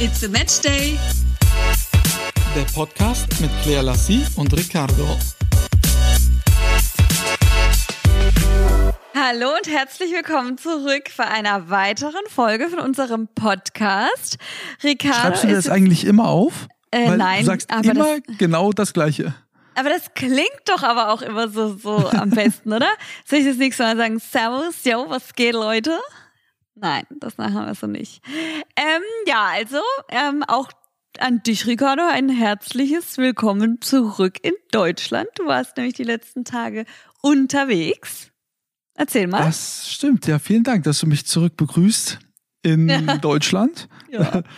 It's a Match Day. Der Podcast mit Claire Lassie und Ricardo. Hallo und herzlich willkommen zurück bei einer weiteren Folge von unserem Podcast. Ricardo Schreibst du ist das eigentlich immer auf? Äh, Weil nein, Du sagst aber immer genau das Gleiche. Aber das klingt doch aber auch immer so, so am besten, oder? Soll ich das nächste Mal sagen, Servus, yo, was geht, Leute? Nein, das machen wir so nicht. Ähm, ja, also, ähm, auch an dich, Ricardo, ein herzliches Willkommen zurück in Deutschland. Du warst nämlich die letzten Tage unterwegs. Erzähl mal. Das stimmt. Ja, vielen Dank, dass du mich zurück begrüßt in Ja. Deutschland. Ja.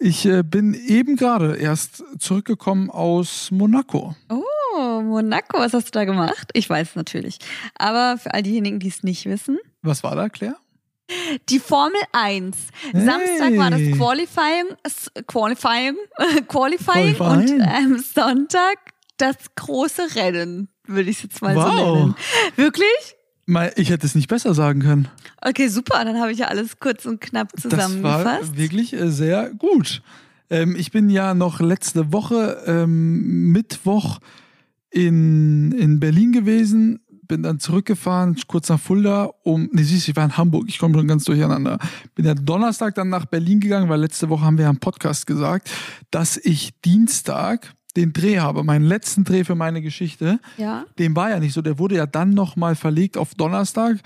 Ich äh, bin eben gerade erst zurückgekommen aus Monaco. Oh, Monaco, was hast du da gemacht? Ich weiß es natürlich. Aber für all diejenigen, die es nicht wissen, Was war da, Claire? Die Formel 1. Hey. Samstag war das Qualifying, Qualifying, Qualifying, Qualifying. und ähm, Sonntag das große Rennen, würde ich es jetzt mal so Wow. nennen. Wirklich? Mal, Ich hätte es nicht besser sagen können. Okay, super. Dann habe ich ja alles kurz und knapp Das zusammengefasst. war wirklich äh, sehr gut. Ähm, ich bin ja noch letzte Woche ähm, Mittwoch in, in Berlin gewesen, bin dann zurückgefahren, kurz nach Fulda, um, nee, siehst du, ich war in Hamburg, ich komme schon ganz durcheinander. Bin ja Donnerstag dann nach Berlin gegangen, weil letzte Woche haben wir ja im Podcast gesagt, dass ich Dienstag den Dreh habe, meinen letzten Dreh für meine Geschichte. ja. Dem war ja nicht so. Der wurde ja dann nochmal verlegt auf Donnerstag.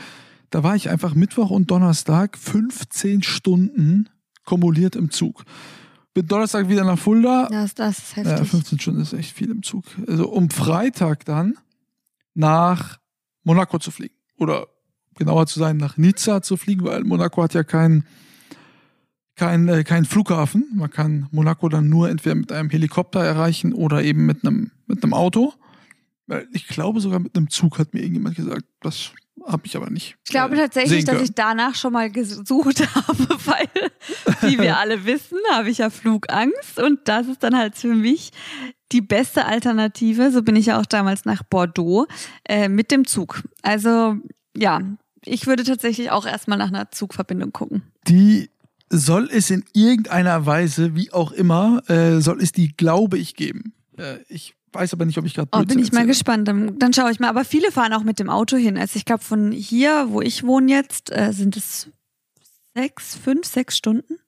Da war ich einfach Mittwoch und Donnerstag 15 Stunden kumuliert im Zug. Bin Donnerstag wieder nach Fulda. Das, das ist Ja, heftig. 15 Stunden ist echt viel im Zug. Also um Freitag dann nach Monaco zu fliegen. Oder genauer zu sein, nach Nizza zu fliegen, weil Monaco hat ja keinen kein, äh, keinen Flughafen. Man kann Monaco dann nur entweder mit einem Helikopter erreichen oder eben mit einem, mit einem Auto. Ich glaube sogar mit einem Zug, hat mir irgendjemand gesagt. Das habe ich aber nicht. Ich glaube äh, tatsächlich, dass ich danach schon mal gesucht habe, weil, wie wir alle wissen, habe ich ja Flugangst und das ist dann halt für mich die beste Alternative. So bin ich ja auch damals nach Bordeaux äh, mit dem Zug. Also ja, ich würde tatsächlich auch erstmal nach einer Zugverbindung gucken. die soll es in irgendeiner Weise, wie auch immer, äh, soll es die, glaube ich, geben. Äh, ich weiß aber nicht, ob ich gerade Oh, bin ich mal gespannt. Dann, dann schaue ich mal. Aber viele fahren auch mit dem Auto hin. Also ich glaube, von hier, wo ich wohne jetzt, äh, sind es sechs, fünf, sechs Stunden.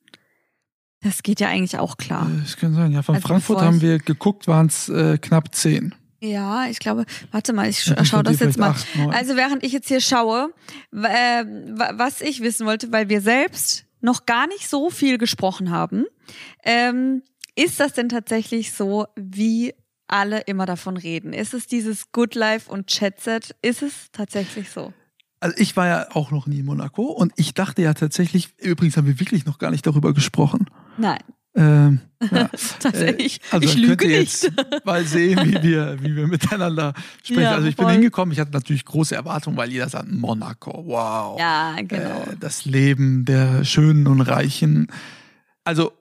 Das geht ja eigentlich auch klar. Das kann sein. Ja, von Also Frankfurt haben wir geguckt, waren es äh, knapp zehn. Ja, ich glaube, warte mal, ich Ja, sch schaue das jetzt mal. acht. Also während ich jetzt hier schaue, äh, wa- was ich wissen wollte, weil wir selbst noch gar nicht so viel gesprochen haben, ähm, ist das denn tatsächlich so, wie alle immer davon reden? Ist es dieses Good Life und Chatset? Ist es tatsächlich so? Also ich war ja auch noch nie in Monaco und ich dachte ja tatsächlich, übrigens haben wir wirklich noch gar nicht darüber gesprochen. Nein, Ähm, ja. tatsächlich. Äh, also ich lüge nicht. mal sehen, wie wir, wie wir miteinander sprechen. Ja, also ich bin voll. hingekommen, ich hatte natürlich große Erwartungen, weil jeder sagt, Monaco, wow. Ja, genau. äh, das Leben der Schönen und Reichen. Also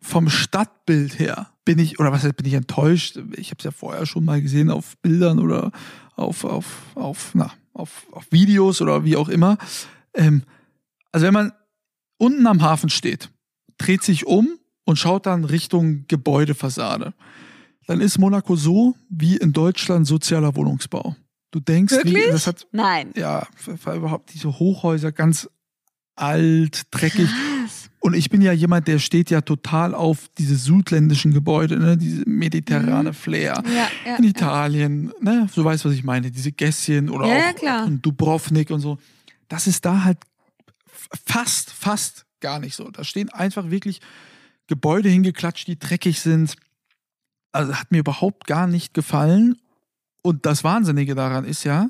vom Stadtbild her bin ich, oder was heißt, bin ich enttäuscht? Ich habe es ja vorher schon mal gesehen auf Bildern oder auf, auf, auf, na, auf, auf Videos oder wie auch immer. Ähm, also wenn man unten am Hafen steht, dreht sich um und schaut dann Richtung Gebäudefassade, dann ist Monaco so wie in Deutschland sozialer Wohnungsbau. Du denkst, wie, Wirklich? das hat Nein. ja, war überhaupt diese Hochhäuser ganz alt, dreckig. Und ich bin ja jemand, der steht ja total auf diese südländischen Gebäude, ne? diese mediterrane Flair. Ja, ja, In ja. Italien, ne? du weißt, was ich meine, diese Gässchen oder Ja, ja, auch in Dubrovnik und so. Das ist da halt fast, fast gar nicht so. Da stehen einfach wirklich Gebäude hingeklatscht, die dreckig sind. Also hat mir überhaupt gar nicht gefallen. Und das Wahnsinnige daran ist ja,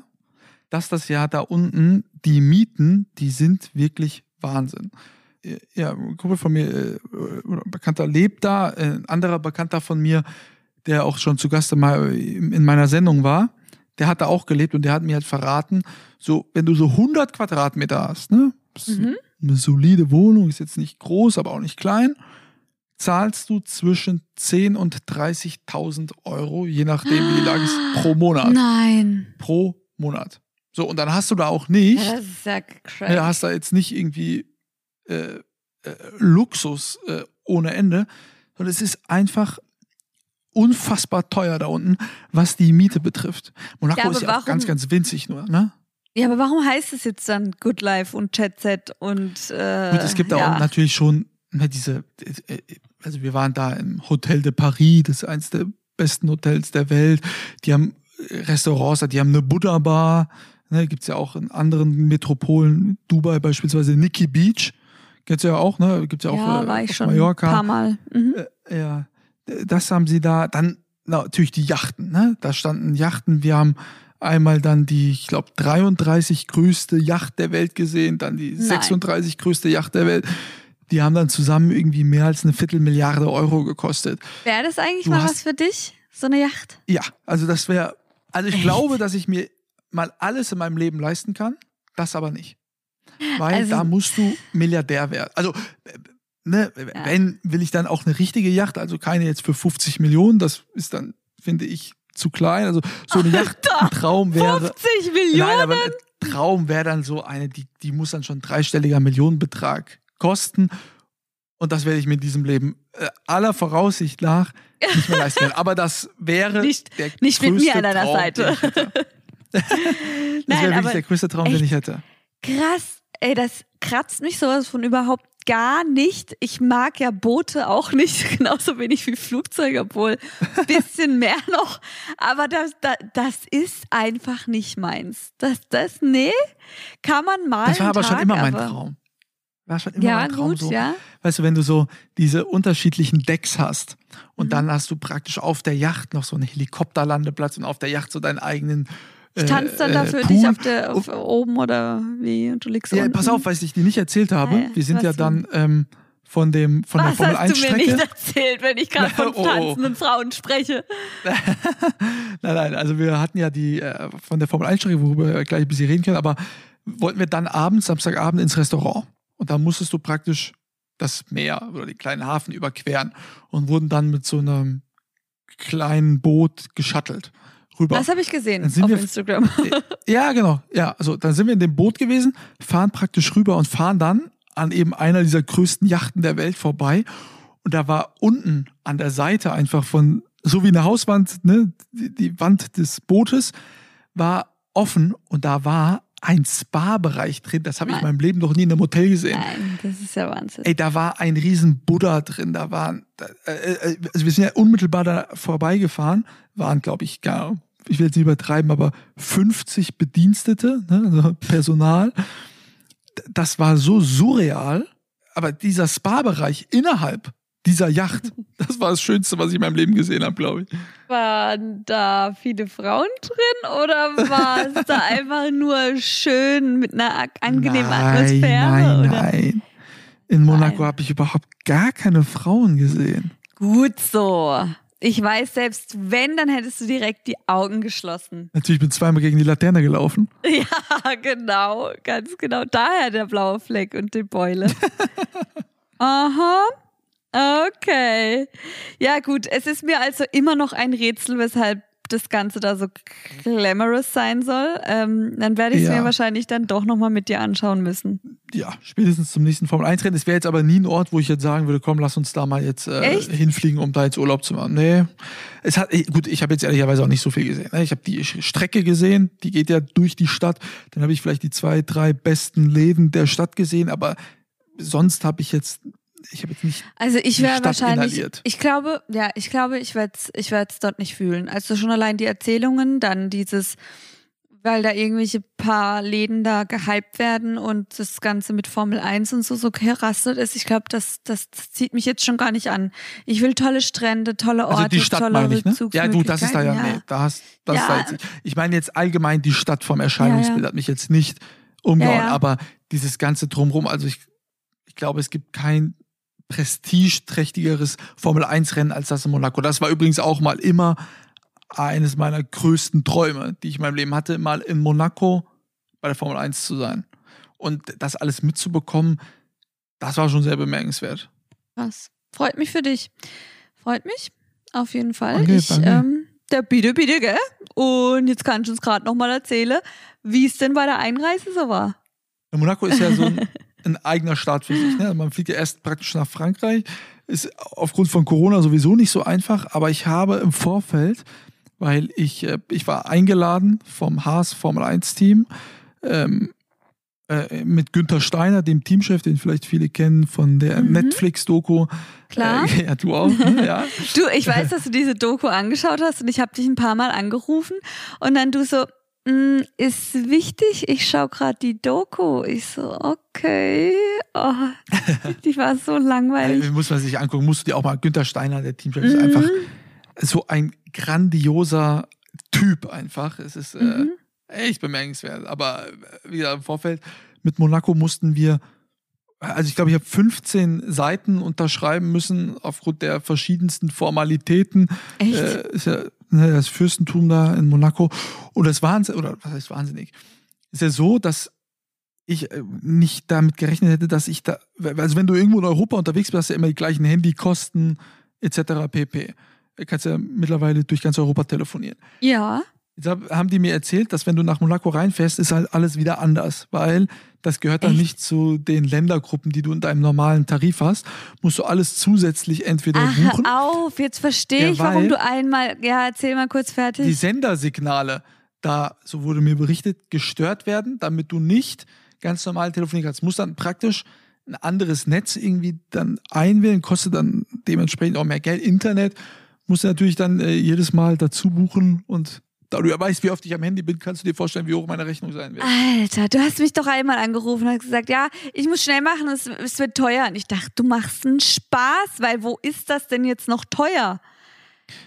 dass das ja da unten, die Mieten, die sind wirklich Wahnsinn. Ja, ein Kumpel von mir, äh, ein Bekannter lebt da, ein anderer Bekannter von mir, der auch schon zu Gast in mei- in meiner Sendung war, der hat da auch gelebt und der hat mir halt verraten, so, wenn du so 100 Quadratmeter hast, ne, Mhm. eine solide Wohnung, ist jetzt nicht groß, aber auch nicht klein, zahlst du zwischen 10.000 und 30.000 Euro, je nachdem, wie die Lage ist, pro Monat. Nein. Pro Monat. So, und dann hast du da auch nicht, das ist ja crazy. hast da jetzt nicht irgendwie äh, äh, Luxus äh, ohne Ende. Und es ist einfach unfassbar teuer da unten, was die Miete betrifft. Monaco Ja, ist ja auch ganz, ganz winzig nur, ne? Ja, aber warum heißt es jetzt dann Good Life und Jet Set und äh, Gut, es gibt da ja. auch natürlich schon ne, diese, äh, also wir waren da im Hotel de Paris, das ist eines der besten Hotels der Welt. Die haben äh, Restaurants, die haben eine Buddha-Bar, ne, gibt's ja auch in anderen Metropolen, Dubai beispielsweise, Nikki Beach, kennst du ja auch, ne, gibt's ja auch ja, äh, war ich schon ein Mallorca. paar Mal. Mhm. Äh, ja, das haben sie da. Dann na, natürlich die Yachten. Ne? Da standen Yachten. Wir haben einmal dann die, ich glaube, 33 größte Yacht der Welt gesehen, dann die Nein. 36 größte Yacht der Welt. Die haben dann zusammen irgendwie mehr als eine Viertelmilliarde Euro gekostet. Wäre das eigentlich Du mal was für dich? So eine Yacht? Ja, also das wäre, also ich glaube, dass ich mir mal alles in meinem Leben leisten kann, das aber nicht. Weil Also- da musst du Milliardär werden. Also, äh, ne, Ja. wenn, will ich dann auch eine richtige Yacht, also keine jetzt für 50 Millionen, das ist dann, finde ich, zu klein. Also so eine Yacht, ein Traum wäre. 50 Millionen? Nein, aber ein Traum wäre dann so eine, die, die muss dann schon ein dreistelliger Millionenbetrag kosten. Und das werde ich mir in diesem Leben äh, aller Voraussicht nach nicht mehr leisten können. Aber das wäre Nicht- der nicht mit mir größte an deiner Traum, Seite. Das Nein, wäre wirklich der größte Traum, den ich hätte. krass. Ey, das kratzt mich sowas von überhaupt gar nicht. Ich mag ja Boote auch nicht, genauso wenig wie Flugzeuge, obwohl ein bisschen mehr noch. Aber das, das, das ist einfach nicht meins. Das, das, nee, kann man mal. Das war aber schon Tag, immer mein Traum. War schon immer Ja, mein Traum gut, so. ja. Weißt du, wenn du so diese unterschiedlichen Decks hast und Mhm. dann hast du praktisch auf der Yacht noch so einen Helikopterlandeplatz und auf der Yacht so deinen eigenen Ich tanze dann äh, da für Pool. dich auf der auf oben oder wie und du liegst Ja, unten. pass auf, weil ich dir nicht erzählt habe. Ah. Wir sind ja dann ähm, von dem von der Was Formel hast 1 du mir nicht Strecke. erzählt, wenn ich gerade von Oh, oh. tanzenden Frauen spreche? Nein, nein, also wir hatten ja die äh, von der Formel 1 Strecke, worüber wir gleich ein bisschen reden können, aber wollten wir dann abends, Samstagabend ins Restaurant. Und da musstest du praktisch das Meer oder den kleinen Hafen überqueren und wurden dann mit so einem kleinen Boot geschattelt rüber. Das habe ich gesehen Dann sind auf wir- Instagram. Ja, genau. Ja, also dann sind wir in dem Boot gewesen, fahren praktisch rüber und fahren dann an eben einer dieser größten Yachten der Welt vorbei. Und da war unten an der Seite einfach von, so wie eine Hauswand, ne, die, die Wand des Bootes war offen und da war ein Spa-Bereich drin. Das habe ich in meinem Leben noch nie in einem Hotel gesehen. Nein, das ist ja Wahnsinn. Ey, da war ein riesen Buddha drin, da waren, äh, äh, also wir sind ja unmittelbar da vorbeigefahren, waren, glaube ich, gar, ich will jetzt nicht übertreiben, aber 50 Bedienstete, ne, also Personal. Das war so surreal, aber dieser Spa-Bereich innerhalb dieser Yacht, das war das Schönste, was ich in meinem Leben gesehen habe, glaube ich. Waren da viele Frauen drin oder war es da einfach nur schön mit einer angenehmen nein, Atmosphäre? Nein, oder? nein. In Monaco habe ich überhaupt gar keine Frauen gesehen. Gut so. Ich weiß, selbst wenn, dann hättest du direkt die Augen geschlossen. Natürlich bin ich zweimal gegen die Laterne gelaufen. Ja, genau, ganz genau. Daher der blaue Fleck und die Beule. Aha. Okay. Ja, gut. Es ist mir also immer noch ein Rätsel, weshalb das Ganze da so glamorous sein soll. Ähm, dann werde ich es Ja. mir wahrscheinlich dann doch nochmal mit dir anschauen müssen. ja, spätestens zum nächsten Formel 1 Rennen. Es wäre jetzt aber nie ein Ort, wo ich jetzt sagen würde, komm, lass uns da mal jetzt äh, hinfliegen, um da jetzt Urlaub zu machen. Nee. Es hat, gut, ich habe jetzt ehrlicherweise auch nicht so viel gesehen. ne? Ich habe die Strecke gesehen, die geht ja durch die Stadt. Dann habe ich vielleicht die zwei, drei besten Läden der Stadt gesehen, aber sonst habe ich jetzt, ich habe jetzt nicht. Also ich wäre wahrscheinlich, inhaliert. ich glaube, ja, ich glaube, ich werde es ich werd's dort nicht fühlen. Also schon allein die Erzählungen, dann dieses, weil da irgendwelche paar Läden da gehypt werden und das Ganze mit Formel 1 und so so gerastet ist. Ich glaube, das, das, das zieht mich jetzt schon gar nicht an. Ich will tolle Strände, tolle Orte, Also die Stadt tolle meine ich, ne? Ja, du, das ist da ja, Rückzugsmöglichkeiten, nee, da hast, das Ja. ist da jetzt. Ich meine jetzt allgemein die Stadt vom Erscheinungsbild Ja, ja. hat mich jetzt nicht umgehauen, Ja, ja. aber dieses ganze Drumrum, also ich, ich glaube, es gibt kein prestigeträchtigeres Formel-1-Rennen als das in Monaco. Das war übrigens auch mal immer eines meiner größten Träume, die ich in meinem Leben hatte, mal in Monaco bei der Formel 1 zu sein. Und das alles mitzubekommen, das war schon sehr bemerkenswert. Was? Freut mich für dich. Freut mich. Auf jeden Fall. Danke, ich, ähm, der bitte, bitte, gell? Und jetzt kannst du uns gerade nochmal erzählen, wie es denn bei der Einreise so war. Monaco ist ja so ein, ein eigener Staat für sich. Ne? Man fliegt ja erst praktisch nach Frankreich. Ist aufgrund von Corona sowieso nicht so einfach, aber ich habe im Vorfeld, weil ich, äh, ich war eingeladen vom Haas Formel 1 Team, ähm, äh, mit Günther Steiner, dem Teamchef, den vielleicht viele kennen von der Mhm. Netflix-Doku. Klar. Äh, ja, du auch, ne? ja. Du, ich weiß, dass du diese Doku angeschaut hast und ich habe dich ein paar Mal angerufen und dann du so, "Mm, ist wichtig, ich schaue gerade die Doku. Ich so, okay. Oh, die war so langweilig. Äh, muss man sich angucken, musst du dir auch mal, Günther Steiner, der Teamchef, ist Mhm. einfach so ein grandioser Typ einfach. Es ist äh, Mhm. echt bemerkenswert. Aber äh, wie gesagt, im Vorfeld mit Monaco mussten wir, also ich glaube, ich habe 15 Seiten unterschreiben müssen aufgrund der verschiedensten Formalitäten. Echt? Äh, ist ja ne, das Fürstentum da in Monaco. Und das Wahnsinn, oder was heißt wahnsinnig? Ist ja so, dass ich äh, nicht damit gerechnet hätte, dass ich da, also wenn du irgendwo in Europa unterwegs bist, hast du ja immer die gleichen Handykosten etc. pp. Du kannst ja mittlerweile durch ganz Europa telefonieren. ja. Jetzt hab- haben die mir erzählt, dass wenn du nach Monaco reinfährst, ist halt alles wieder anders, weil das gehört dann Echt? nicht zu den Ländergruppen, die du in deinem normalen Tarif hast. Musst du alles zusätzlich entweder Ach, buchen. hör auf, jetzt verstehe ich, warum du einmal, ja, erzähl mal kurz fertig. die Sendersignale da, so wurde mir berichtet, gestört werden, damit du nicht ganz normal telefonieren kannst. Muss dann praktisch ein anderes Netz irgendwie dann einwählen, kostet dann dementsprechend auch mehr Geld. Internet musst du natürlich dann äh, jedes Mal dazu buchen und da du ja weißt, wie oft ich am Handy bin, kannst du dir vorstellen, wie hoch meine Rechnung sein wird. Alter, du hast mich doch einmal angerufen und hast gesagt, ja, ich muss schnell machen, es, es wird teuer. Und ich dachte, du machst einen Spaß, weil wo ist das denn jetzt noch teuer?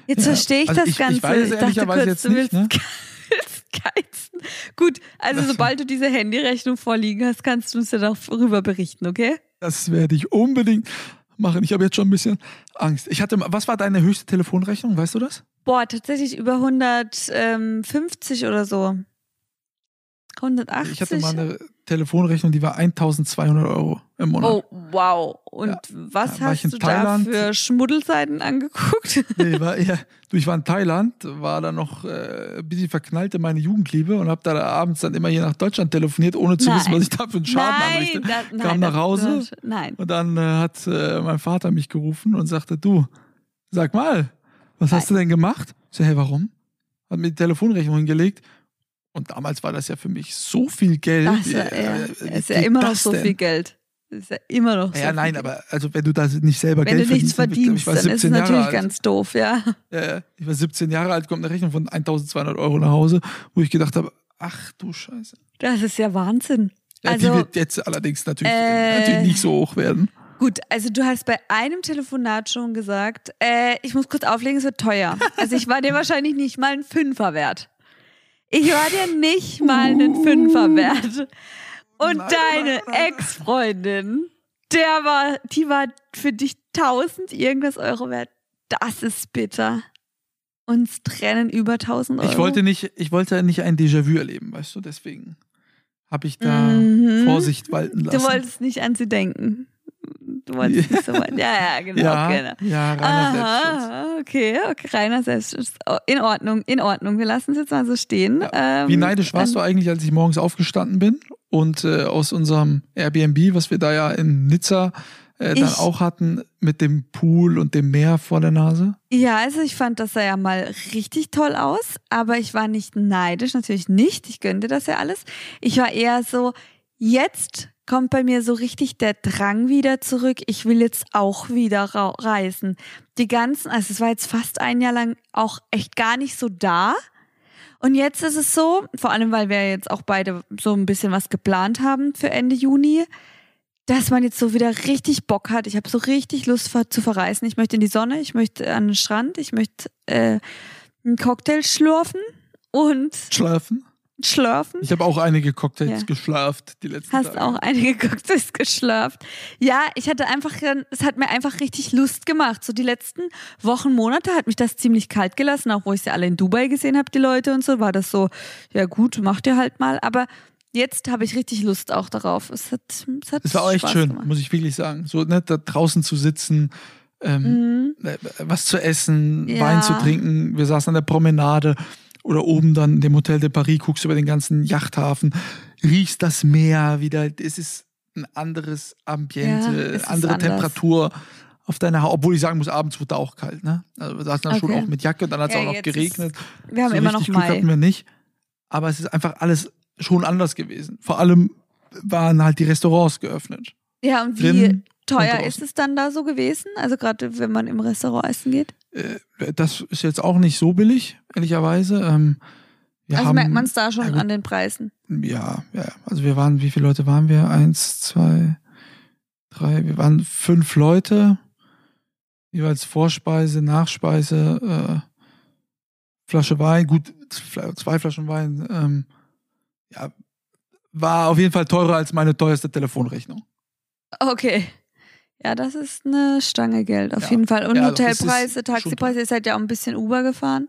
Jetzt Ja, verstehe ich also das ich- ich Ganze. weiß es dachte kurz, jetzt du nicht, willst, ne? willst geizen. Gut, also Das- sobald du diese Handyrechnung vorliegen hast, kannst du uns ja darüber berichten, okay? Das werde ich unbedingt machen. Ich habe jetzt schon ein bisschen Angst. Ich hatte, was war deine höchste Telefonrechnung? Weißt du das? Boah, tatsächlich über 150 oder so. 180? Ich hatte mal eine Telefonrechnung, die war 1200 Euro im Monat. Oh, wow. Und Ja. was hast du Thailand. da für Schmuddelseiten angeguckt? Nee, war eher, du, ich war in Thailand, war da noch äh, ein bisschen verknallt in meine Jugendliebe und habe da abends dann immer hier nach Deutschland telefoniert, ohne zu Nein. wissen, was ich da für einen Schaden anrichte. da, nein, Kam nach Hause. Nein. Und dann äh, hat äh, mein Vater mich gerufen und sagte, du, sag mal, was hast du denn gemacht? Ich so, hey, warum? Hat mir die Telefonrechnung hingelegt. Und damals war das ja für mich so viel Geld. Das ist ja, Äh, ja, wie ist ja immer noch so denn? viel Geld. Das ist ja immer noch so Ja, nein, aber also wenn du da nicht selber Wenn Geld du nichts verdienst, verdienst, dann ist es 17 Jahre natürlich alt. ganz doof, ja. Ja, ja. ich war 17 Jahre alt, kommt eine Rechnung von 1200 Euro nach Hause, wo ich gedacht habe, ach du Scheiße. Das ist ja Wahnsinn. Ja, Also, die wird jetzt allerdings natürlich, äh, natürlich nicht so hoch werden. Gut, also du hast bei einem Telefonat schon gesagt, äh, ich muss kurz auflegen, es wird teuer. Also ich war dir wahrscheinlich nicht mal ein Fünfer wert. Ich war dir nicht mal einen Fünfer wert. Und Nein, deine. Ex-Freundin, der war, die war für dich 1000 irgendwas Euro wert. Das ist bitter. Uns trennen über 1000 Euro. Ich wollte nicht, ich wollte nicht ein Déjà-vu erleben, weißt du, deswegen habe ich da Mhm. Vorsicht walten lassen. Du wolltest nicht an sie denken. Du wolltest nicht so weit. Ja, ja, genau. ja, genau. ja, reiner Selbstschutz. Aha, okay, okay, reiner Selbstschutz. Oh, In Ordnung, in Ordnung. Wir lassen es jetzt mal so stehen. Ähm, Wie neidisch warst du eigentlich, als ich morgens aufgestanden bin und äh, aus unserem Airbnb, was wir da ja in Nizza äh, dann Ich- auch hatten, mit dem Pool und dem Meer vor der Nase? Ja, also ich fand das sah ja mal richtig toll aus, aber ich war nicht neidisch, natürlich nicht. Ich gönnte das ja alles. Ich war eher so, jetzt kommt bei mir so richtig der Drang wieder zurück. Ich will jetzt auch wieder reisen. Die ganzen, also es war jetzt fast ein Jahr lang auch echt gar nicht so da. Und jetzt ist es so, vor allem weil wir jetzt auch beide so ein bisschen was geplant haben für Ende Juni, dass man jetzt so wieder richtig Bock hat. Ich habe so richtig Lust zu verreisen. Ich möchte in die Sonne, ich möchte an den Strand, ich möchte äh, einen Cocktail schlürfen und Schlafen? Schlürfen. Ich habe auch einige Cocktails Ja. geschlürft die letzten Hast Tage. auch einige Cocktails geschlürft. Ja, ich hatte einfach, es hat mir einfach richtig Lust gemacht. So die letzten Wochen, Monate hat mich das ziemlich kalt gelassen, auch wo ich sie alle in Dubai gesehen habe, die Leute und so, war das so, ja gut, macht ihr halt mal. Aber jetzt habe ich richtig Lust auch darauf. Es hat, es hat Es war auch echt Spaß schön, gemacht. muss ich wirklich sagen. So ne, da draußen zu sitzen, ähm, Mhm. äh, was zu essen, Ja. Wein zu trinken. Wir saßen an der Promenade oder oben dann in dem Hotel de Paris, guckst über den ganzen Yachthafen, riechst das Meer wieder. Es ist ein anderes Ambiente, Ja, ist andere anders. Temperatur auf deiner Haut. Obwohl ich sagen muss, abends wurde auch kalt, ne? Also da dann schon Okay. auch mit Jacke und dann hat es Ja, auch noch geregnet. Wir haben so immer noch richtig Glück Mai. hatten wir nicht. Aber es ist einfach alles schon anders gewesen. Vor allem waren halt die Restaurants geöffnet. Ja, und wie teuer ist es dann da so gewesen? Also gerade wenn man im Restaurant essen geht? Äh, Das ist jetzt auch nicht so billig, ehrlicherweise. Ähm, wir also haben, merkt man es da schon ja an den Preisen. Ja, ja, ja. also wir waren, wie viele Leute waren wir? Eins, zwei, drei, wir waren fünf Leute. Jeweils Vorspeise, Nachspeise, äh, Flasche Wein, gut, zwei Flaschen Wein. Ähm, ja, war auf jeden Fall teurer als meine teuerste Telefonrechnung. Okay. Ja, das ist eine Stange Geld, auf Ja. jeden Fall. Und Ja, ist Hotelpreise, Taxipreise, ihr seid ja auch ein bisschen Uber gefahren.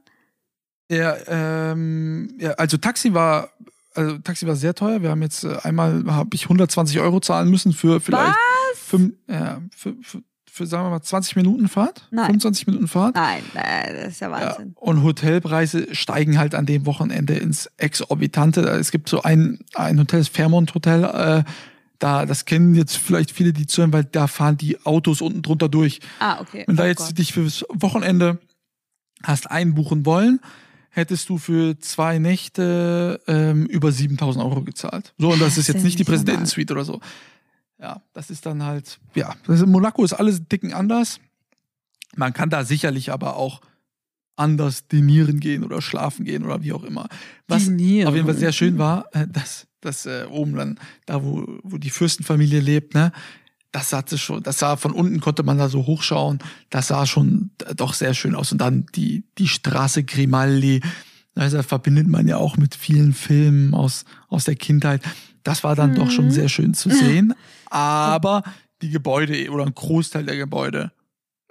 Ja, ähm, ja, also Taxi war, also Taxi war sehr teuer. Wir haben jetzt äh, einmal habe ich 120 Euro zahlen müssen für vielleicht fünf, ja, für, für, für sagen wir mal 20 Minuten Fahrt, Nein. 25 Minuten Fahrt. Nein, nein, das ist ja Ja, Wahnsinn. und Hotelpreise steigen halt an dem Wochenende ins Exorbitante. Es gibt so ein, ein Hotel, das Fairmont Hotel, äh, da, das kennen jetzt vielleicht viele, die zuhören, weil da fahren die Autos unten drunter durch. Ah, okay. Wenn da Oh jetzt Gott. dich fürs Wochenende hast einbuchen wollen, hättest du für zwei Nächte ähm, über 7000 Euro gezahlt. So, und das Das ist ist jetzt nicht die. Präsidentensuite oder so. Ja, das ist dann halt, ja, das ist, in Monaco ist alles Ticken anders. Man kann da sicherlich aber auch anders dinieren gehen oder schlafen gehen oder wie auch immer. Was Dinieren. auf jeden Fall sehr schön war, äh, dass, dass äh, oben dann, da wo, wo die Fürstenfamilie lebt, ne, das sah das schon, das sah von unten konnte man da so hochschauen, das sah schon doch sehr schön aus. Und dann die, die Straße Grimaldi, also verbindet man ja auch mit vielen Filmen aus, aus der Kindheit. Das war dann doch schon Mhm. sehr schön zu sehen. Aber die Gebäude oder ein Großteil der Gebäude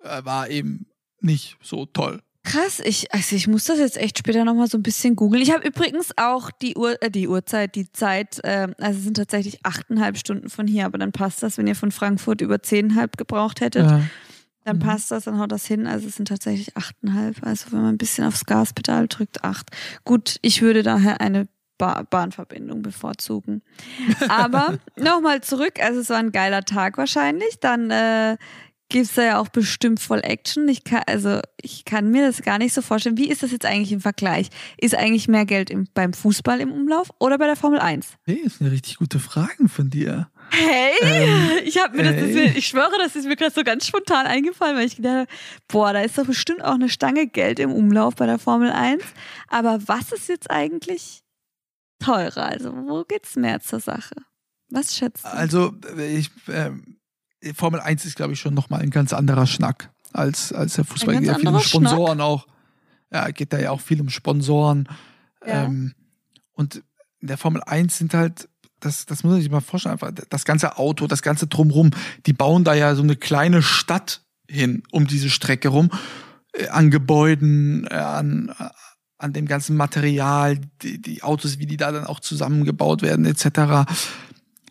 äh, war eben nicht so toll. Krass, ich, also ich muss das jetzt echt später nochmal so ein bisschen googeln. Ich habe übrigens auch die Uhr, äh, die Uhrzeit, die Zeit, ähm, also es sind tatsächlich achteinhalb Stunden von hier, aber dann passt das, wenn ihr von Frankfurt über zehnhalb gebraucht hättet, Äh, dann mhm. passt das, dann haut das hin. Also es sind tatsächlich achteinhalb. Also wenn man ein bisschen aufs Gaspedal drückt, acht. Gut, ich würde daher eine ba Bahnverbindung bevorzugen. Aber nochmal zurück, also es war ein geiler Tag wahrscheinlich. Dann äh, gibt's da ja auch bestimmt voll Action. Ich kann, also ich kann mir das gar nicht so vorstellen. Wie ist das jetzt eigentlich im Vergleich? Ist eigentlich mehr Geld im, beim Fußball im Umlauf oder bei der Formel 1? hey, ist eine richtig gute Frage von dir. Hey, Ähm, ich habe mir das, das mir, ich schwöre, das ist mir gerade so ganz spontan eingefallen, weil ich gedacht habe, boah, da ist doch bestimmt auch eine Stange Geld im Umlauf bei der Formel 1. Aber was ist jetzt eigentlich teurer? Also wo geht's mehr zur Sache? Was schätzt du? Also, ich, ähm, Formel 1 ist, glaube ich, schon nochmal ein ganz anderer Schnack als, als der Fußball. Ein Geht ja viel um Sponsoren auch. Ja, geht da ja auch viel um Sponsoren. Ja. Ähm, und in der Formel 1 sind halt, das, das muss man sich mal vorstellen, einfach das ganze Auto, das ganze Drumrum, die bauen da ja so eine kleine Stadt hin um diese Strecke rum, äh, an Gebäuden, äh, an, äh, an dem ganzen Material, die, die Autos, wie die da dann auch zusammengebaut werden, etc.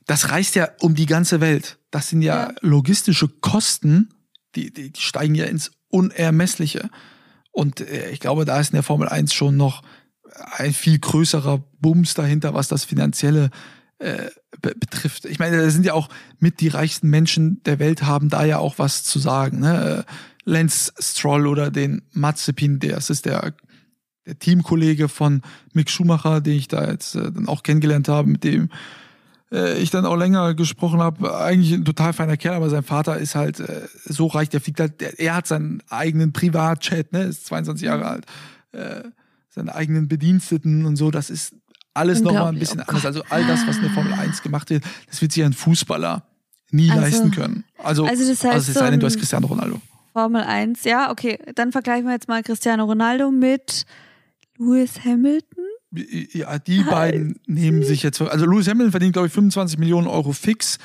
Das reißt ja um die ganze Welt. Das sind ja, Ja. logistische Kosten, die, die, die steigen ja ins Unermessliche. Und äh, ich glaube, da ist in der Formel 1 schon noch ein viel größerer Bums dahinter, was das Finanzielle äh, be betrifft. Ich meine, da sind ja auch mit die reichsten Menschen der Welt haben da ja auch was zu sagen. Ne? Äh, Lance Stroll oder den Mazepin, der das ist der, der Teamkollege von Mick Schumacher, den ich da jetzt äh, dann auch kennengelernt habe, mit dem ich dann auch länger gesprochen habe. Eigentlich ein total feiner Kerl, aber sein Vater ist halt äh, so reich, der fliegt halt, der, er hat seinen eigenen Privatchat, ne, ist 22 Jahre alt, äh, seine eigenen Bediensteten und so, das ist alles nochmal ein bisschen oh anders. Also all das, was in der Formel 1 gemacht wird, das wird sich ein Fußballer nie Also- leisten können. Also, Also das heißt, also es sei denn, du hast Cristiano Ronaldo. Formel 1, ja, okay. Dann vergleichen wir jetzt mal Cristiano Ronaldo mit Lewis Hamilton. Ja, die beiden nehmen sich jetzt, also Lewis Hamilton verdient, glaube ich, 25 Millionen Euro fix.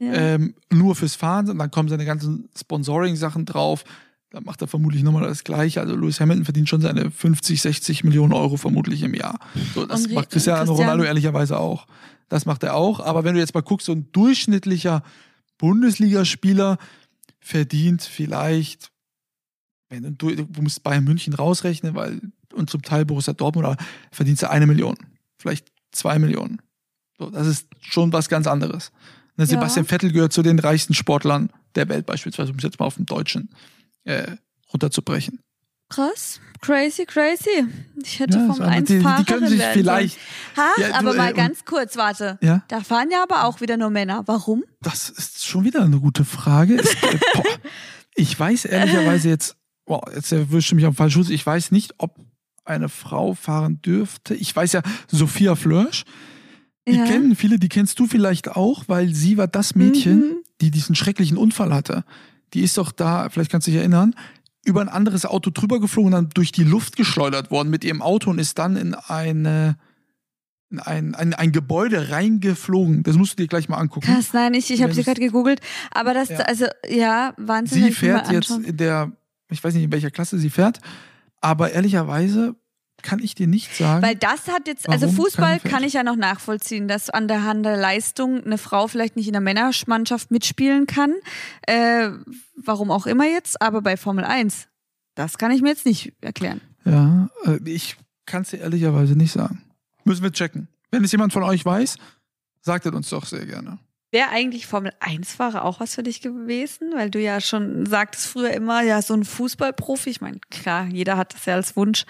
Ja. ähm, nur fürs Fahren und dann kommen seine ganzen Sponsoring-Sachen drauf. Da macht er vermutlich nochmal das Gleiche. Also Lewis Hamilton verdient schon seine 50, 60 Millionen Euro vermutlich im Jahr. So, das Und macht Cristiano Cristiano- Ronaldo ehrlicherweise auch. Das macht er auch. Aber wenn du jetzt mal guckst, so ein durchschnittlicher Bundesligaspieler verdient vielleicht, wenn du, du du musst Bayern München rausrechnen, weil und zum Teil Borussia Dortmund, aber verdienst du eine Million, vielleicht zwei Millionen. So, das ist schon was ganz anderes. Ne, Sebastian Vettel gehört zu den reichsten Sportlern der Welt beispielsweise, um es jetzt mal auf dem Deutschen äh, runterzubrechen. Krass, crazy, crazy. Ich hätte Ja, vom das- eins die, die können sich vielleicht. Ach, Ja, aber äh, mal und- ganz kurz, warte. Ja? Da fahren ja aber auch wieder nur Männer. Warum? Das ist schon wieder eine gute Frage. Es, äh, ich weiß ehrlicherweise jetzt, boah, jetzt erwischt du mich auf den falschen Fuß. Ich weiß nicht, ob eine Frau fahren dürfte. Ich weiß ja, Sophia Flörsch, die Ja. kennen viele, die kennst du vielleicht auch, weil sie war das Mädchen, Mhm. die diesen schrecklichen Unfall hatte. Die ist doch da, vielleicht kannst du dich erinnern, über ein anderes Auto drüber geflogen, dann durch die Luft geschleudert worden mit ihrem Auto und ist dann in eine in ein, ein, ein Gebäude reingeflogen. Das musst du dir gleich mal angucken. Krass, nein, ich, ich habe sie gerade gegoogelt. Aber das, Ja. also, ja, Wahnsinn. Sie fährt jetzt in der, ich weiß nicht, in welcher Klasse sie fährt, aber ehrlicherweise kann ich dir nicht sagen. Weil das hat jetzt, also Fußball kann ich ja noch nachvollziehen, dass an der Hand der Leistung eine Frau vielleicht nicht in der Männermannschaft mitspielen kann. Äh, warum auch immer jetzt, aber bei Formel 1, das kann ich mir jetzt nicht erklären. ja, äh, ich kann es dir ehrlicherweise nicht sagen. Müssen wir checken. Wenn es jemand von euch weiß, sagt es uns doch sehr gerne. Wäre eigentlich Formel 1-Fahrer auch was für dich gewesen? Weil du ja schon sagtest früher immer, ja, so ein Fußballprofi. Ich meine, klar, jeder hat das ja als Wunsch.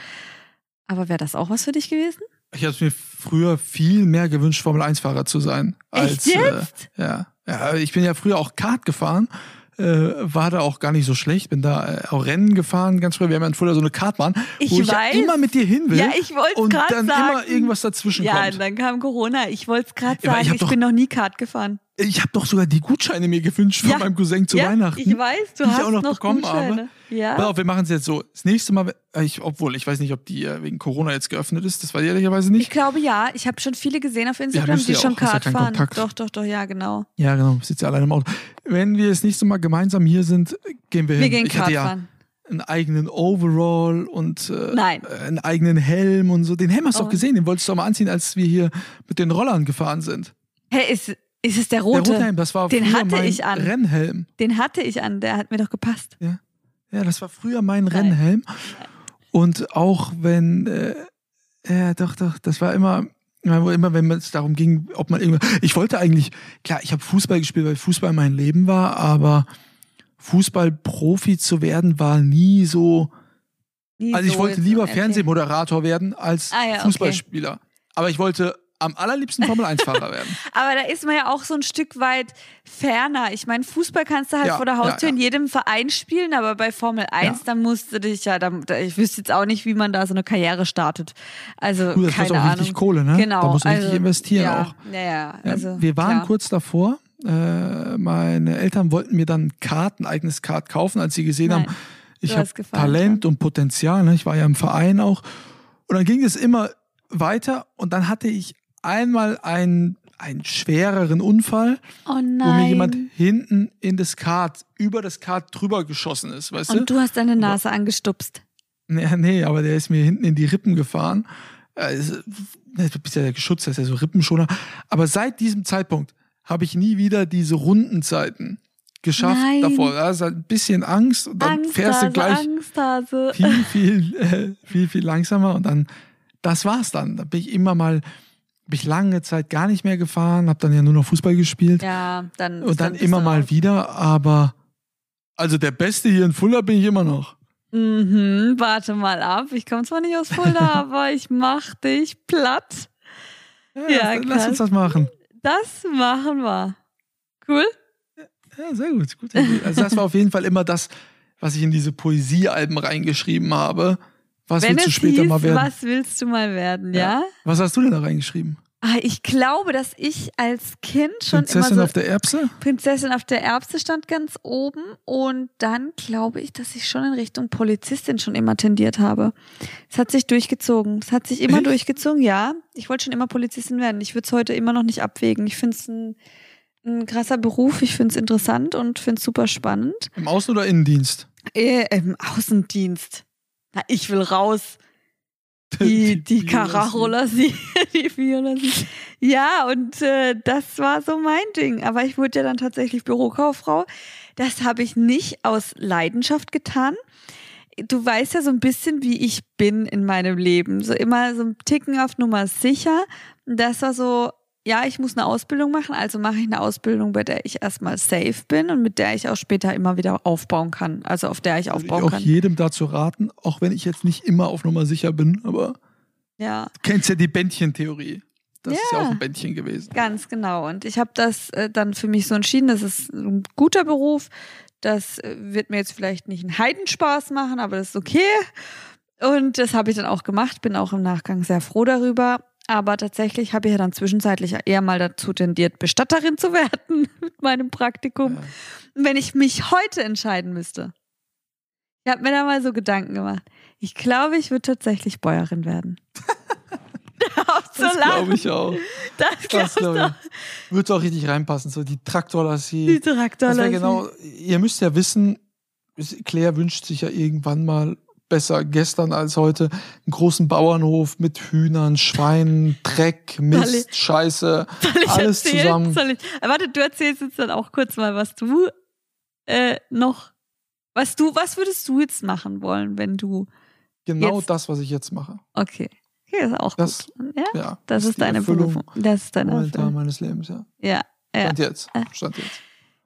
Aber wäre das auch was für dich gewesen? Ich habe mir früher viel mehr gewünscht, Formel 1-Fahrer zu sein. Als, Echt jetzt? Äh, ja. ja. Ich bin ja früher auch Kart gefahren. Äh, war da auch gar nicht so schlecht. Bin da äh, auch Rennen gefahren, ganz früher. Wir haben ja in Fulda so eine Kartbahn, Ich wo ich weiß. ja immer mit dir hin will. Ja, ich wollt's Und dann sagen. immer irgendwas dazwischen Ja, kommt. dann kam Corona. Ich wollte es gerade Ja, ich sagen, hab ich, doch- bin noch nie Kart gefahren. Ich habe doch sogar die Gutscheine mir gewünscht von Ja. meinem Cousin zu ja, Weihnachten. Ich weiß, du die ich hast auch noch noch bekommen Gutscheine. habe. Ja. Pass auf, wir machen es jetzt so. Das nächste Mal, äh, ich, obwohl ich weiß nicht, ob die äh, wegen Corona jetzt geöffnet ist, das ich ehrlicherweise Ich nicht. glaube ja. Ich habe schon viele gesehen auf Instagram, müsst die ihr schon auch, ja Kart fahren. Kontakt. Doch, doch, doch, ja, genau. Ja, genau, sitzt ja alleine im Auto. Wenn wir das nächste Mal gemeinsam hier sind, gehen wir, Wir hin. gehen ich hatte Kart ja fahren. einen eigenen Overall und äh, äh, einen eigenen Helm und so. Den Helm hast du Oh. doch gesehen, den wolltest du doch mal anziehen, als wir hier mit den Rollern gefahren sind. Hey, ist, ist es der Der rote? rote Helm, das war Den hatte mein ich an. Rennhelm. Den hatte ich an, der hat mir doch gepasst. Ja, das war früher mein Rennhelm. Und auch wenn, äh, ja, doch, doch, das war immer, immer, wenn es darum ging, ob man irgendwie, ich wollte eigentlich, klar, ich habe Fußball gespielt, weil Fußball mein Leben war, aber Fußballprofi zu werden war nie so, Nie also ich so wollte lieber okay. Fernsehmoderator werden als Ah ja, okay. Fußballspieler. Aber ich wollte am allerliebsten Formel-1-Fahrer werden. Aber da ist man ja auch so ein Stück weit ferner. Ich meine, Fußball kannst du halt Ja, vor der ja, Haustür ja. in jedem Verein spielen, aber bei Formel 1, Ja. dann musst du dich ja, da, da, ich wüsste jetzt auch nicht, wie man da so eine Karriere startet. Also, Gut, das keine auch Ahnung. richtig Kohle, ne? Genau. Da musst du richtig also, investieren ja, auch. Ja, ja. Ja, Also, wir waren klar. kurz davor. Äh, meine Eltern wollten mir dann ein Kart, ein eigenes Kart kaufen, als sie gesehen Nein, haben, ich habe Talent und Potenzial. Ne? Ich war ja im Verein auch. Und dann ging es immer weiter und dann hatte ich einmal einen, einen schwereren Unfall, Oh wo mir jemand hinten in das Kart, über das Kart drüber geschossen ist, weißt Und du hast deine Nase angestupst. Nee, nee, aber der ist mir hinten in die Rippen gefahren. Äh, es- Du bist ja geschützt, das ist ja so Rippenschoner. Aber seit diesem Zeitpunkt habe ich nie wieder diese Rundenzeiten geschafft Nein. davor. Da ist halt ein bisschen Angst und dann fährst du Angsthase, gleich Angsthase. viel, viel, äh, viel, viel langsamer und dann, das war's dann. Da bin ich immer mal, bin ich lange Zeit gar nicht mehr gefahren, habe dann ja nur noch Fußball gespielt Ja, dann. und dann bist immer mal wieder, aber also der Beste hier in Fulda bin ich immer noch. Mhm, warte mal ab. Ich komme zwar nicht aus Fulda, aber ich mach dich platt. Ja, lass krass. uns das machen. Das machen wir. Cool? Ja, sehr gut. Idee. Also das war auf jeden Fall immer das, was ich in diese Poesiealben reingeschrieben habe. Was Wenn willst du später hieß, mal werden? was willst du mal werden, ja? Was hast du denn da reingeschrieben? Ah, ich glaube, dass ich als Kind schon Prinzessin immer so auf der Erbse? Prinzessin auf der Erbse stand ganz oben und dann glaube ich, dass ich schon in Richtung Polizistin schon immer tendiert habe. Es hat sich durchgezogen. Es hat sich immer Echt? durchgezogen, ja. Ich wollte schon immer Polizistin werden. Ich würde es heute immer noch nicht abwägen. Ich finde es ein, ein krasser Beruf. Ich finde es interessant und finde es super spannend. Im Außen- oder Innendienst? Äh, Im Außendienst. Na, ich will raus. Die, die Karacho Lassie. Die Violassie. Ja, und äh, das war so mein Ding. Aber ich wurde ja dann tatsächlich Bürokauffrau. Das habe ich nicht aus Leidenschaft getan. Du weißt ja so ein bisschen, wie ich bin in meinem Leben. So immer so ein Ticken auf Nummer sicher. Das war so ja, ich muss eine Ausbildung machen, also mache ich eine Ausbildung, bei der ich erstmal safe bin und mit der ich auch später immer wieder aufbauen kann. Also auf der ich Würde aufbauen ich auch kann. jedem dazu raten, auch wenn ich jetzt nicht immer auf Nummer sicher bin, aber Ja, du kennst ja die Bändchentheorie. Das ist ja Ja. auch ein Bändchen gewesen. ganz genau. Und ich habe das äh, dann für mich so entschieden, das ist ein guter Beruf. Das äh, wird mir jetzt vielleicht nicht einen Heidenspaß machen, aber das ist okay. Und das habe ich dann auch gemacht, bin auch im Nachgang sehr froh darüber. Aber tatsächlich habe ich ja dann zwischenzeitlich eher mal dazu tendiert, Bestatterin zu werden mit meinem Praktikum. Ja. Wenn ich mich heute entscheiden müsste, ich habe mir da mal so Gedanken gemacht. Ich glaube, ich würde tatsächlich Bäuerin werden. Zu Das glaube ich auch. Das Das glaube ich. Würde auch richtig reinpassen. So die Traktorlassie. Die Traktor. Das genau, ihr müsst ja wissen, Claire wünscht sich ja irgendwann mal besser gestern als heute einen großen Bauernhof mit Hühnern, Schweinen, Dreck, Mist, Scheiße, Soll ich alles erzählen? zusammen. Soll ich, äh, warte, du erzählst jetzt dann auch kurz mal, was du äh, noch, was du, was würdest du jetzt machen wollen, wenn du, Genau Jetzt- das, was ich jetzt mache. okay, okay, ist auch Das- gut. Ja, Ja, das ist die deine Erfüllung Berufung. Das ist deine Erfüllung. meines Lebens, ja. Ja, ja. Stand jetzt. Äh. Stand jetzt.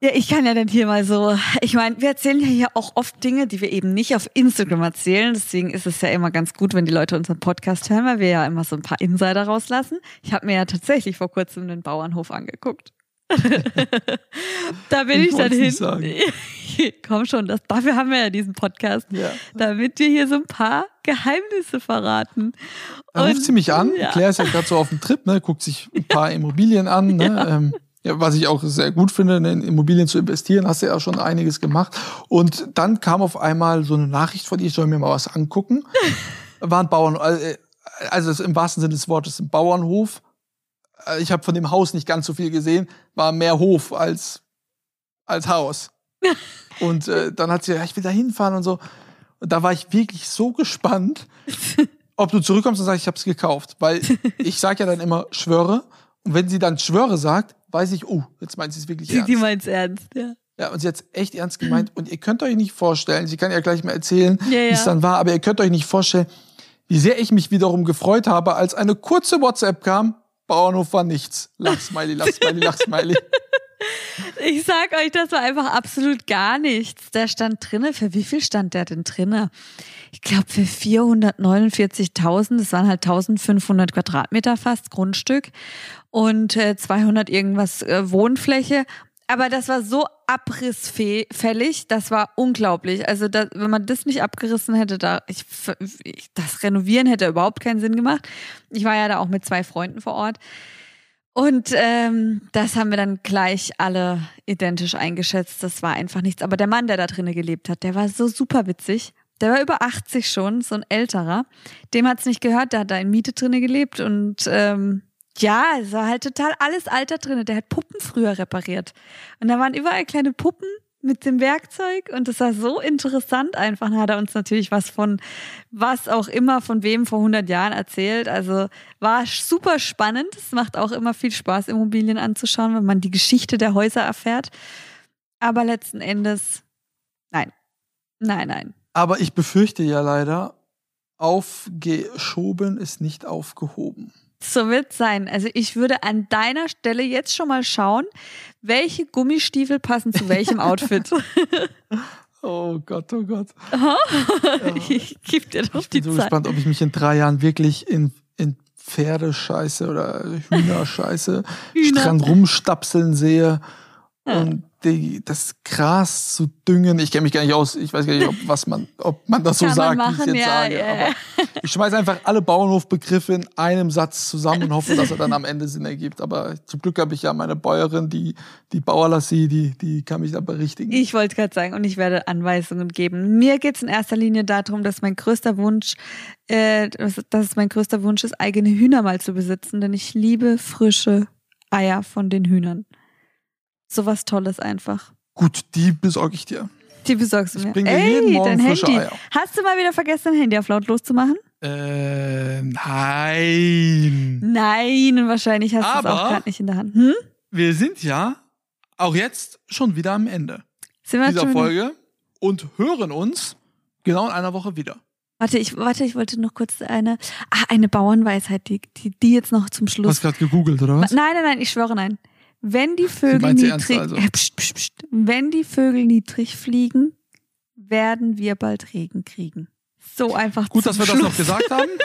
Ja, ich kann ja dann hier mal so, ich meine, wir erzählen ja hier auch oft Dinge, die wir eben nicht auf Instagram erzählen. Deswegen ist es ja immer ganz gut, wenn die Leute unseren Podcast hören, weil wir ja immer so ein paar Insider rauslassen. Ich habe mir ja tatsächlich vor kurzem den Bauernhof angeguckt. da bin Ich ich, dann hin. Komm schon, das, dafür haben wir ja diesen Podcast, Ja. damit wir hier so ein paar Geheimnisse verraten. Da ruft sie mich an. ja. Claire ist ja gerade so auf dem Trip, ne, guckt sich ein paar Immobilien an. Ne, Ja. ähm, ja, was ich auch sehr gut finde, in Immobilien zu investieren, hast du ja schon einiges gemacht. Und dann kam auf einmal so eine Nachricht von ihr, ich soll mir mal was angucken. War ein Bauern, äh, also im wahrsten Sinne des Wortes ein Bauernhof. Äh, Ich habe von dem Haus nicht ganz so viel gesehen, war mehr Hof als, als Haus. Und äh, dann hat sie, ja, ich will da hinfahren und so. Und da war ich wirklich so gespannt, ob du zurückkommst und sagst, ich habe es gekauft. Weil ich sage ja dann immer Schwöre. Und wenn sie dann Schwöre sagt, weiß ich, oh, jetzt meint sie es wirklich Die, die ernst. meint's ernst, ja. Ja, und sie hat echt ernst gemeint. Und ihr könnt euch nicht vorstellen, sie kann ja gleich mal erzählen, Ja, wie es ja. dann war, aber ihr könnt euch nicht vorstellen, wie sehr ich mich wiederum gefreut habe, als eine kurze WhatsApp kam, Bauernhof war nichts. Lachsmiley, Lachsmiley, Lachsmiley. Ich sag euch, das war einfach absolut gar nichts. Der stand drinne. Für wie viel stand der denn drinne? Ich glaube für 449.000. Das waren halt 1500 Quadratmeter fast Grundstück und äh, 200 irgendwas äh, Wohnfläche. Aber das war so abrissfällig, das war unglaublich. Also da, wenn man das nicht abgerissen hätte, da ich, ich, das Renovieren hätte überhaupt keinen Sinn gemacht. Ich war ja da auch mit zwei Freunden vor Ort. Und ähm, das haben wir dann gleich alle identisch eingeschätzt. Das war einfach nichts. Aber der Mann, der da drinnen gelebt hat, der war so super witzig. Der war über 80 schon, so ein älterer. Dem hat's nicht gehört, der hat da in Miete drinnen gelebt. Und ähm, ja, es war halt total alles Alter drinne. Der hat Puppen früher repariert. Und da waren überall kleine Puppen mit dem Werkzeug und das war so interessant einfach. Da hat er uns natürlich was von was auch immer von wem vor 100 Jahren erzählt. Also war super spannend. Es macht auch immer viel Spaß, Immobilien anzuschauen, wenn man die Geschichte der Häuser erfährt. Aber letzten Endes, nein, nein, nein. Aber ich befürchte ja leider, aufgeschoben ist nicht aufgehoben. So wird sein. Also ich würde an deiner Stelle jetzt schon mal schauen, welche Gummistiefel passen zu welchem Outfit. Oh Gott, oh Gott. ich gebe dir doch Ich bin die so Zeit. gespannt, ob ich mich in drei Jahren wirklich in, in Pferdescheiße oder Hühnerscheiße Hühner. Strand rumstapseln sehe Ja. und die, das Gras zu düngen. Ich kenne mich gar nicht aus. Ich weiß gar nicht, ob, was man, ob man das so sagt, man wie ich machen, jetzt ja, sage. ja. ich schmeiße einfach alle Bauernhofbegriffe in einem Satz zusammen und hoffe, dass er dann am Ende Sinn ergibt. Aber zum Glück habe ich ja meine Bäuerin, die, die Bauerlassie, die, die kann mich da berichtigen. Ich wollte gerade sagen, und ich werde Anweisungen geben. Mir geht es in erster Linie darum, dass mein größter Wunsch, äh, dass dass es mein größter Wunsch ist, eigene Hühner mal zu besitzen, denn ich liebe frische Eier von den Hühnern. Sowas Tolles einfach. Gut, die besorge ich dir. Die besorgst du Ich mir. bring dir jeden Morgen dein frische Handy. Eier. Hast du mal wieder vergessen, dein Handy auf lautlos zu machen? Äh, nein. Nein, und wahrscheinlich hast du es Aber- auch gerade nicht in der Hand. Hm? Wir sind ja auch jetzt schon wieder am Ende Sind wir dieser schon wieder- Folge und hören uns genau in einer Woche wieder. Warte, ich, warte, ich wollte noch kurz eine, ah, eine Bauernweisheit, die, die, die jetzt noch zum Du Schluss. hast gerade gegoogelt, oder was? Nein, nein, nein, ich schwöre nein. Wenn die Vögel niedrig, also? äh, pst, pst, pst. wenn die Vögel niedrig fliegen, werden wir bald Regen kriegen. So einfach. Gut, dass wir das Schluss. noch gesagt haben.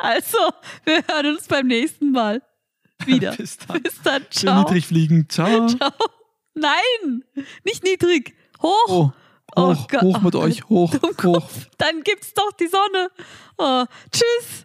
Also, wir hören uns beim nächsten Mal wieder. Bis dann. Bis dann, Schön ciao. niedrig fliegen. Ciao. Ciao. Nein, nicht niedrig. Hoch. Oh, Oh hoch, Gott. hoch mit Oh euch. Hoch, hoch. Dann gibt's doch die Sonne. Oh, tschüss.